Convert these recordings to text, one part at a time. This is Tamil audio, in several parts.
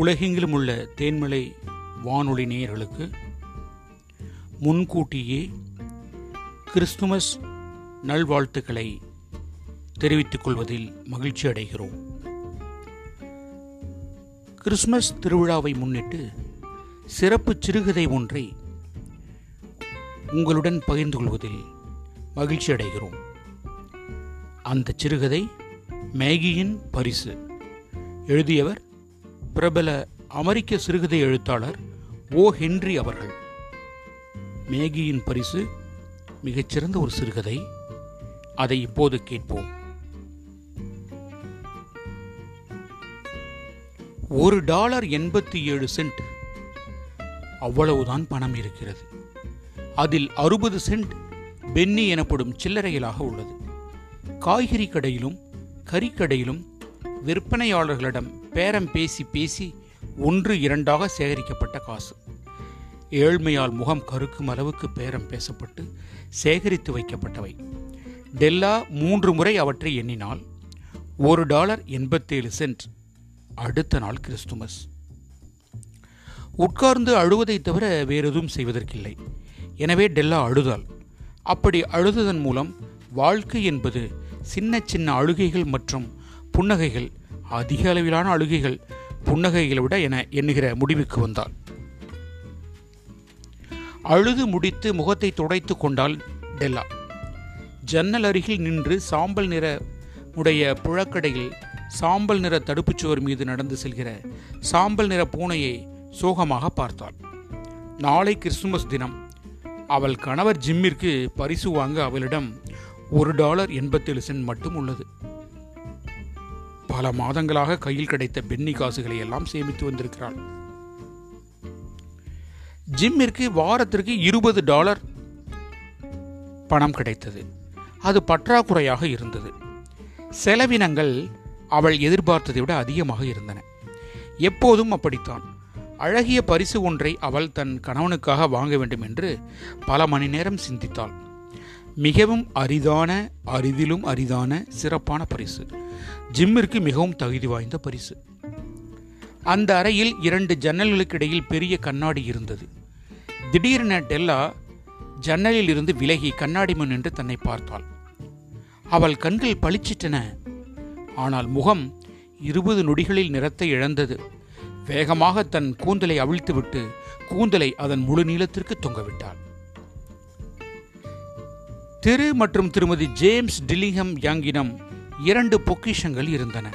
உலகெங்கிலும் உள்ள தேன்மலை வானொலி நேயர்களுக்கு முன்கூட்டியே கிறிஸ்துமஸ் நல்வாழ்த்துக்களை தெரிவித்துக் கொள்வதில் மகிழ்ச்சி அடைகிறோம். கிறிஸ்துமஸ் திருவிழாவை முன்னிட்டு சிறப்பு சிறுகதை ஒன்றை உங்களுடன் பகிர்ந்து கொள்வதில் மகிழ்ச்சி அடைகிறோம். அந்த சிறுகதை மேகியின் பரிசு. எழுதியவர் பிரபல அமெரிக்க சிறுகதை எழுத்தாளர் ஓ ஹென்றி அவர்கள். மேகியின் பரிசு மிகச்சிறந்த ஒரு சிறுகதை. அதை இப்போது கேட்போம். ஒரு டாலர் எண்பத்தி ஏழு சென்ட். அவ்வளவுதான் பணம் இருக்கிறது. அதில் அறுபது சென்ட் பென்னி எனப்படும் சில்லறைகளாக உள்ளது. காய்கறி கடையிலும் கறிக்கடையிலும் விற்பனையாளர்களிடம் பேரம் பேசி பேசி ஒன்று இரண்டாக சேகரிக்கப்பட்ட காசு. ஏழ்மையால் முகம் கருக்கும் அளவுக்கு பேரம் பேசப்பட்டு சேகரித்து வைக்கப்பட்டவை. டெல்லா மூன்று முறை அவற்றை எண்ணினால் ஒரு டாலர் எண்பத்தேழு சென்ட். அடுத்த நாள் கிறிஸ்துமஸ். உட்கார்ந்து அழுவதை தவிர வேறெதுவும் செய்வதற்கில்லை. எனவே டெல்லா அழுதாள் அப்படி அழுததன் மூலம் வாழ்க்கை என்பது சின்ன சின்ன அழுகைகள் மற்றும் புன்னகைகள் அதிக அளவிலான அழுகைகள் புன்னகைகளை விட என எண்ணுகிற முடிவுக்கு வந்தாள். அழுது முடித்து முகத்தை துடைத்து கொண்டாள் டெல்லா. ஜன்னல் அருகில் நின்று சாம்பல் நிற உடைய புழக்கடையில் சாம்பல் நிற தடுப்புச்சுவர் மீது நடந்து செல்கிற சாம்பல் நிற பூனையை சோகமாக பார்த்தாள். நாளை கிறிஸ்துமஸ் தினம். அவள் கணவர் ஜிம்மிற்கு பரிசு வாங்க அவளிடம் ஒரு டாலர் எண்பத்தேழு சென்ட் மட்டும் உள்ளது. பல மாதங்களாக கையில் கிடைத்த பென்னி காசுகளை எல்லாம் சேமித்து வந்திருக்கிறாள். ஜிம்மிற்கு வாரத்திற்கு இருபது டாலர் பணம் கிடைத்தது. அது பற்றாக்குறையாக இருந்தது. செலவினங்கள் அவள் எதிர்பார்த்ததை விட அதிகமாக இருந்தன. எப்போதும் அப்படித்தான். அழகிய பரிசு ஒன்றை அவள் தன் கணவனுக்காக வாங்க வேண்டும் என்று பல மணி நேரம் சிந்தித்தாள். மிகவும் அரிதான அரிதிலும் அரிதான சிறப்பான பரிசு. ஜிம்மிற்கு மிகவும் தகுதி வாய்ந்த பரிசு. அந்த அறையில் இரண்டு ஜன்னல்களுக்கு இடையில் பெரிய கண்ணாடி இருந்தது. திடீரென டெல்லா ஜன்னலில் இருந்து விலகி கண்ணாடி முன் நின்று தன்னை பார்த்தாள். அவள் கண்கள் பளிச்சிட்டன. ஆனால் முகம் இருபது நொடிகளில் நிறத்தை இழந்தது. வேகமாக தன் கூந்தலை அவிழ்த்துவிட்டு கூந்தலை அதன் முழு நீளத்திற்கு தொங்கவிட்டாள். திரு மற்றும் திருமதி ஜேம்ஸ் டில்லிங்ஹம் யாங்கினம் இரண்டு பொக்கிஷங்கள் இருந்தன.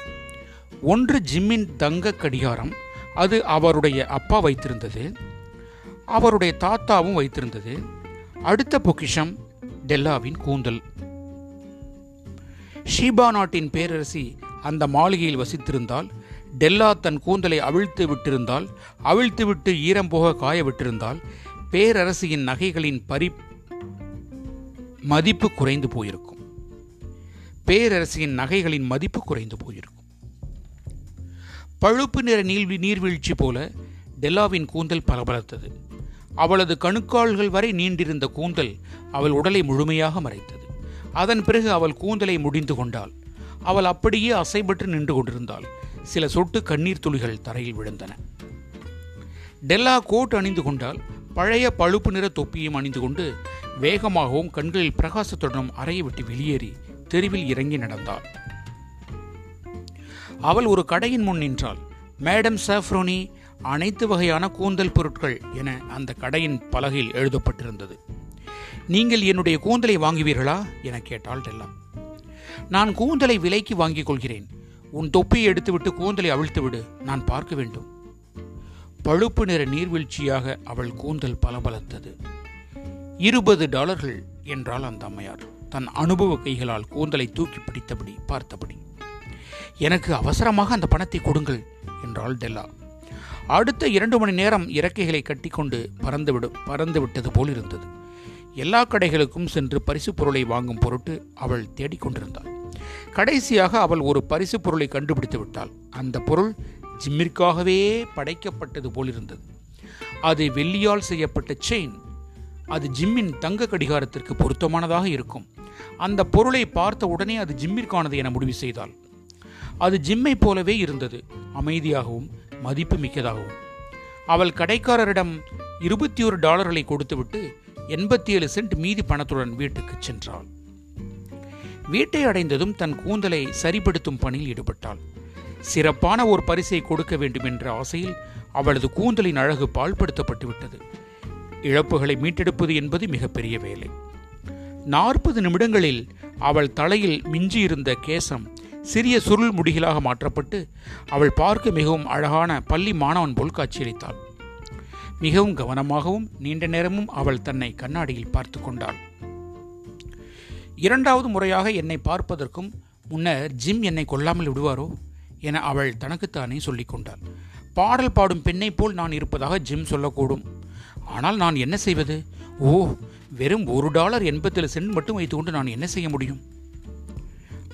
ஒன்று ஜிம்மின் தங்க கடிகாரம் அது அவருடைய அப்பா வைத்திருந்தது அவருடைய தாத்தாவும் வைத்திருந்தது. அடுத்த பொக்கிஷம் டெல்லாவின் கூந்தல். ஷீபா நாட்டின் பேரரசி அந்த மாளிகையில் வசித்திருந்தால் டெல்லா தன் கூந்தலை அவிழ்த்து விட்டிருந்தால் அவிழ்த்து விட்டு ஈரம் போக காய விட்டிருந்தால் பேரரசியின் நகைகளின் பரி மதிப்பு குறைந்து போயிருக்கும். பேரரசியின் நகைகளின் மதிப்பு குறைந்து போயிருக்கும். பழுப்பு நிற நீர் நீர்வீழ்ச்சி போல டெல்லாவின் கூந்தல் பலபலத்தது அவளது கணுக்கால்கள் வரை நீண்டிருந்த கூந்தல் அவள் உடலை முழுமையாக மறைத்தது. அதன் பிறகு அவள் கூந்தலை முடிந்து கொண்டாள். அவள் அப்படியே அசைபற்று நின்று கொண்டிருந்தாள். சில சொட்டு கண்ணீர் துளிகள் தரையில் விழுந்தன. டெல்லா கோட் அணிந்து கொண்டால் பழைய பழுப்பு நிற தொப்பியும் அணிந்து கொண்டு வேகமாகவும் கண்களில் பிரகாசத்துடனும் அறையை விட்டு வெளியேறி தெருவில் இறங்கி நடந்தாள் அவள் ஒரு கடையின் முன் நின்றாள். மேடம் சாஃப்ரோனி அனைத்து வகையான கூந்தல் பொருட்கள் என அந்த கடையின் பலகையில் எழுதப்பட்டிருந்தது. நீங்கள் என்னுடைய கூந்தலை வாங்குவீர்களா? என கேட்டாள் டெல்லா. நான் கூந்தலை விலைக்கு வாங்கிக் கொள்கிறேன். உன் தொப்பியை எடுத்துவிட்டு கூந்தலை அவிழ்த்துவிடு நான் பார்க்க வேண்டும். பழுப்பு நிற நீர்வீழ்ச்சியாக அவள் கூந்தல் பலபலத்தது இருபது டாலர்கள் என்றாள் அந்த அம்மையார். தன் அனுபவ கைகளால் கூந்தலை தூக்கி பிடித்தபடி பார்த்தபடி எனக்கு அவசரமாக அந்த பணத்தை கொடுங்கள் என்றாள் டெல்லா. அடுத்த இரண்டு மணி நேரம் இறக்கைகளை கட்டிக்கொண்டு பறந்துவிடும் பறந்துவிட்டது போல் இருந்தது. எல்லா கடைகளுக்கும் சென்று பரிசு பொருளை வாங்கும் பொருட்டு அவள் தேடிக்கொண்டிருந்தாள் கடைசியாக அவள் ஒரு பரிசு பொருளை கண்டுபிடித்து விட்டாள். அந்த பொருள் ஜிம்மிற்காகவே படைக்கப்பட்டது போலிருந்தது அது வெள்ளியால் செய்யப்பட்ட செயின் அது ஜிம்மின் தங்க கடிகாரத்திற்கு பொருத்தமானதாக இருக்கும். அந்த பொருளை பார்த்த உடனே அது ஜிம்மிற்கானது என முடிவு செய்தாள். அது ஜிம்மை போலவே இருந்தது அமைதியாகவும் மதிப்பு மிக்கதாகவும் அவள் கடைக்காரரிடம் இருபத்தி ஒரு டாலர்களை கொடுத்துவிட்டு எண்பத்தி ஏழு சென்ட் மீதி பணத்துடன் வீட்டுக்கு சென்றாள். வீட்டை அடைந்ததும் தன் கூந்தலை சரிப்படுத்தும் பணியில் ஈடுபட்டாள். சிறப்பான ஒரு பரிசை கொடுக்க வேண்டும் என்ற ஆசையில் அவளது கூந்தலின் அழகு பால்படுத்தப்பட்டு விட்டது இழப்புகளை மீட்டெடுப்பது என்பது மிகப்பெரிய வேலை. நாற்பது நிமிடங்களில் அவள் தலையில் மிஞ்சியிருந்த கேசம் சிறிய சுருள் முடிகளாக மாற்றப்பட்டு அவள் பார்க்க மிகவும் அழகான பள்ளி மாணவன் போல் காட்சியளித்தாள். மிகவும் கவனமாகவும் நீண்ட நேரமும் அவள் தன்னை கண்ணாடியில் பார்த்து கொண்டாள். இரண்டாவது முறையாக என்னை பார்ப்பதற்கும் முன்னர் ஜிம் என்னை கொல்லாமல் விடுவாரோ என அவள் தனக்குத்தானே சொல்லிக்கொண்டாள் பாடல் பாடும் பெண்ணை போல் நான் இருப்பதாக ஜிம் சொல்லக்கூடும். ஆனால் நான் என்ன செய்வது? ஓ வெறும் ஒரு டாலர் எண்பத்தேழு சென்ட் மட்டும் வைத்துக்கொண்டு நான் என்ன செய்ய முடியும்?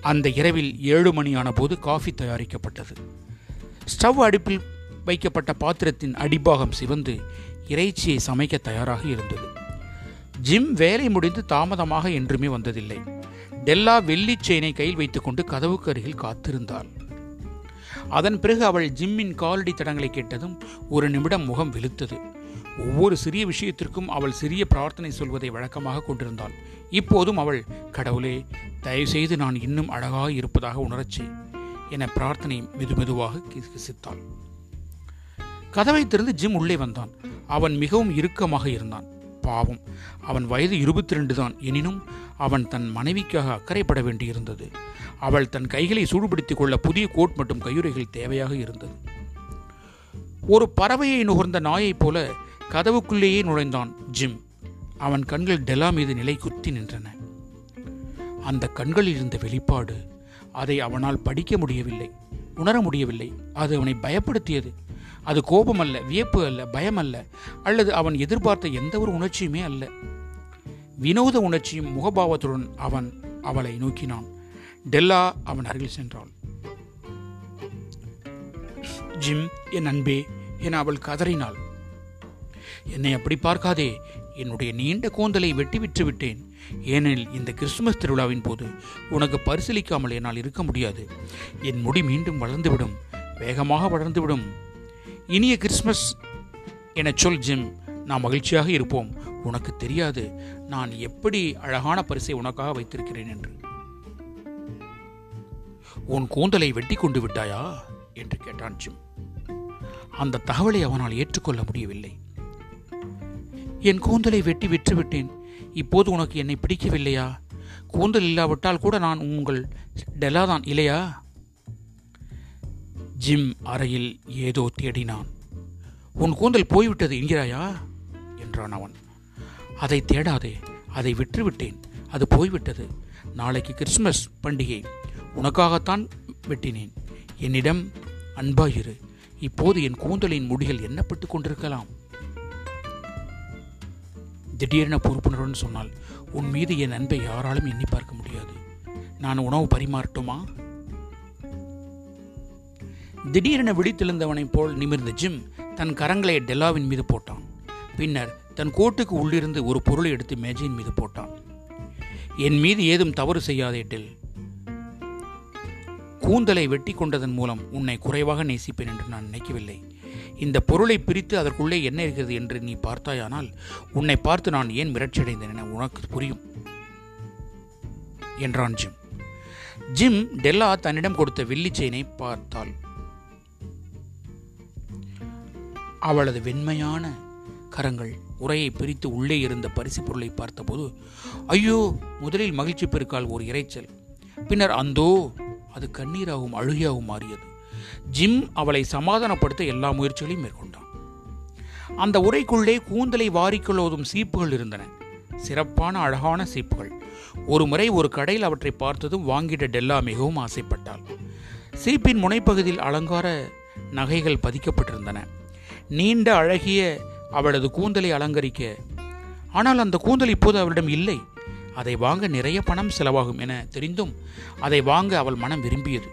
அந்த இரவில் ஏழு மணியான போது காஃபி தயாரிக்கப்பட்டது. ஸ்டவ் அடுப்பில் வைக்கப்பட்ட பாத்திரத்தின் அடிபாகம் சிவந்து இறைச்சியை சமைக்க தயாராக இருந்தது. ஜிம் வேலை முடிந்து தாமதமாக என்றுமே வந்ததில்லை. டெல்லா வெள்ளி செயினை கையில் வைத்துக்கொண்டு கதவுக்கு அருகில் காத்திருந்தாள். அதன் பிறகு அவள் ஜிம்மின் காலடி தடங்களை கேட்டதும் ஒரு நிமிடம் முகம் வெளுத்தது ஒவ்வொரு சிறிய விஷயத்திற்கும் அவள் சிறிய பிரார்த்தனை சொல்வதை வழக்கமாக கொண்டிருந்தாள். இப்போதும் அவள் கடவுளே தயவுசெய்து நான் இன்னும் அழகாக இருப்பதாக உணரச்சே என பிரார்த்தனை மெதுமெதுவாக கிசித்தாள். கதவை திறந்து ஜிம் உள்ளே வந்தான். அவன் மிகவும் இறுக்கமாக இருந்தான். பாவம் அவன் வயது இருபத்தி ரெண்டு தான். எனினும் அவன் தன் மனைவிக்காக அக்கறைப்பட வேண்டியிருந்தது. அவள் தன் கைகளை சூடுபடுத்திக் கொள்ள புதிய கோட் மற்றும் கையுறைகள் தேவையாக இருந்தது. ஒரு பறவையை நுகர்ந்த நாயைப் போல கதவுக்குள்ளேயே நுழைந்தான் ஜிம். அவன் கண்கள் டெலா மீது நிலை குத்தி நின்றன. அந்த கண்களில் இருந்த வெளிப்பாடு அதை அவனால் படிக்க முடியவில்லை உணர முடியவில்லை. அது அவனை பயப்படுத்தியது. அது கோபம் அல்ல வியப்பு அல்ல பயம் அல்ல அல்லது அவன் எதிர்பார்த்த எந்த ஒரு உணர்ச்சியுமே அல்ல. வினோத உணர்ச்சியும் முகபாவத்துடன் அவன் அவளை நோக்கினான். டெல்லா அவன் அருகில் சென்றாள். ஜிம் என் அன்பே என அவள் கதறினாள். என்னை அப்படி பார்க்காதே. என்னுடைய நீண்ட கூந்தலை வெட்டி விற்று விட்டேன். ஏனெனில் இந்த கிறிஸ்துமஸ் திருவிழாவின் போது உனக்கு பரிசீலிக்காமல் என்னால் இருக்க முடியாது. என் முடி மீண்டும் வளர்ந்துவிடும். வேகமாக வளர்ந்துவிடும். இனிய கிறிஸ்மஸ் என சொல் ஜிம். நான் மகிழ்ச்சியாக இருப்போம். உனக்கு தெரியாது. நான் எப்படி அழகான பரிசை உனக்காக வைத்திருக்கிறேன் என்று. உன் கூந்தலை வெட்டி கொண்டு விட்டாயா? என்று கேட்டான் ஜிம். அந்த தகவலை அவனால் ஏற்றுக்கொள்ள முடியவில்லை. என் கூந்தலை வெட்டி விற்றுவிட்டேன். இப்போது உனக்கு என்னை பிடிக்கவில்லையா? கூந்தல் இல்லாவிட்டால் கூட நான் உங்கள் டெலாதான் இல்லையா? ஜிம் அறையில் ஏதோ தேடினான். உன் கூந்தல் போய்விட்டது என்கிறாயா? என்றான் அவன். அதை தேடாதே அதை விற்றுவிட்டேன். அது போய்விட்டது. நாளைக்கு கிறிஸ்துமஸ் பண்டிகை. உனக்காகத்தான் வெட்டினேன். என்னிடம் அன்பாயிரு. இப்போது என் கூந்தலின் முடிகள் என்னப்பட்டு கொண்டிருக்கலாம். திடீரென பொறுப்புணர்வுன்னு சொன்னால் உன் மீது என் அன்பை யாராலும் எண்ணி பார்க்க முடியாது. நான் உணவு பரிமாறட்டுமா? திடீரென விழித்தெழுந்தவனைப் போல் நிமிர்ந்த ஜிம் தன் கரங்களை டெல்லாவின் மீது போட்டான். பின்னர் தன் கோட்டுக்கு உள்ளிருந்து ஒரு பொருளை எடுத்து மேஜையின் மீது போட்டான். என் மீது ஏதும் தவறு செய்யாதே டெல். கூந்தலை வெட்டி கொண்டதன் மூலம் உன்னை குறைவாக நேசிப்பேன் என்று நான் நினைக்கவில்லை. இந்த பொருளை பிரித்து அதற்குள்ளே என்ன இருக்கிறது என்று நீ பார்த்தாயானால் உன்னை பார்த்து நான் ஏன் மிரட்சியடைந்தேன் என உனக்கு புரியும் என்றான் ஜிம். ஜிம் டெல்லா தன்னிடம் கொடுத்த வெள்ளி செயினை பார்த்தாள். அவளது வெண்மையான கரங்கள் உரையை பிரித்து உள்ளே இருந்த பரிசு பொருளை பார்த்தபோது ஐயோ முதலில் மகிழ்ச்சி பெருக்கால் ஒரு இறைச்சல் பின்னர் அந்தோ அது கண்ணீராகவும் அழுகையாகவும் மாறியது. ஜிம் அவளை சமாதானப்படுத்த எல்லா முயற்சிகளையும் மேற்கொண்டான். அந்த உரைக்குள்ளே கூந்தலை வாரிக்கொள்வதும் சீப்புகள் இருந்தன. சிறப்பான அழகான சீப்புகள். ஒரு முறை ஒரு கடையில் அவற்றை பார்த்ததும் வாங்கிட டெல்லா மிகவும் ஆசைப்பட்டாள். சீப்பின் முனைப்பகுதியில் அலங்கார நகைகள் பதிக்கப்பட்டிருந்தன. நீண்ட அழகிய அவளது கூந்தலை அலங்கரிக்க ஆனால் அந்த கூந்தல் இப்போது அவளிடம் இல்லை. அதை வாங்க நிறைய பணம் செலவாகும் என தெரிந்தும் அதை வாங்க அவள் மனம் விரும்பியது.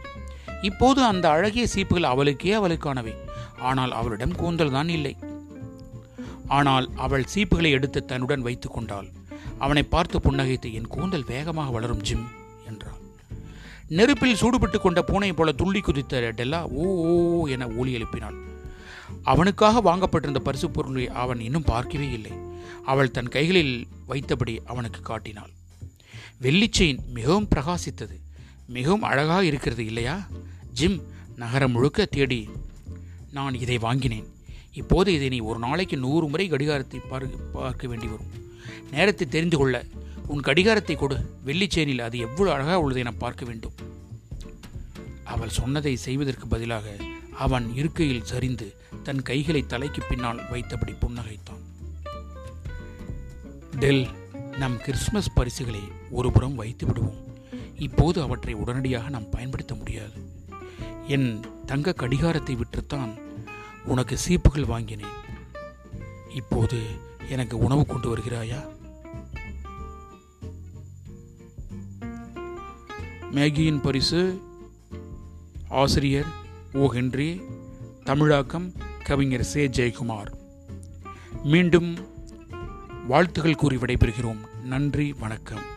இப்போது அந்த அழகிய சீப்புகள் அவளுக்கே அவளுக்கானவை. ஆனால் அவளிடம் கூந்தல் தான் இல்லை. ஆனால் அவள் சீப்புகளை எடுத்து தன்னுடன் வைத்துக் கொண்டாள். அவனை பார்த்து புன்னகைத்து என் கூந்தல் வேகமாக வளரும் ஜிம் என்றாள். நெருப்பில் சூடுபட்டு கொண்ட பூனை போல துள்ளி குதித்த டெல்லா ஓ ஓ என ஊழி எழுப்பினாள். அவனுக்காக வாங்கப்பட்டிருந்த பரிசு பொருளை அவன் இன்னும் பார்க்கவே இல்லை. அவள் தன் கைகளில் வைத்தபடி அவனுக்கு காட்டினாள். வெள்ளிச்சையின் மிகவும் பிரகாசித்தது. மிகவும் அழகாக இருக்கிறது இல்லையா? ஜிம் நகரம் முழுக்க தேடி நான் இதை வாங்கினேன். இப்போது இதை நீ ஒரு நாளைக்கு நூறு முறை கடிகாரத்தை பார்க்க பார்க்க வேண்டி வரும். நேரத்தை தெரிந்து கொள்ள உன் கடிகாரத்தை கொடு. வெள்ளிச்சேனில் அது எவ்வளவு அழகாக உள்ளதை நான் பார்க்க வேண்டும். அவள் சொன்னதை செய்வதற்கு பதிலாக அவன் இருக்கையில் சரிந்து தன் கைகளை தலைக்கு பின்னால் வைத்தபடி புன்னகைத்தான். டெல் நம் கிறிஸ்மஸ் பரிசுகளை ஒருபுறம் வைத்து விடுவோம் இப்போது அவற்றை உடனடியாக நாம் பயன்படுத்த முடியாது. என் தங்க கடிகாரத்தை விற்றுத்தான் உனக்கு சீப்புகள் வாங்கினேன். இப்போது எனக்கு உணவு கொண்டு வருகிறாயா? மேகியின் பரிசு ஆசிரியர் ஓ. ஹென்றி தமிழாக்கம் கவிஞர் சே. ஜெயக்குமார். மீண்டும் வாழ்த்துகள் கூறி விடைபெறுகிறோம். நன்றி வணக்கம்.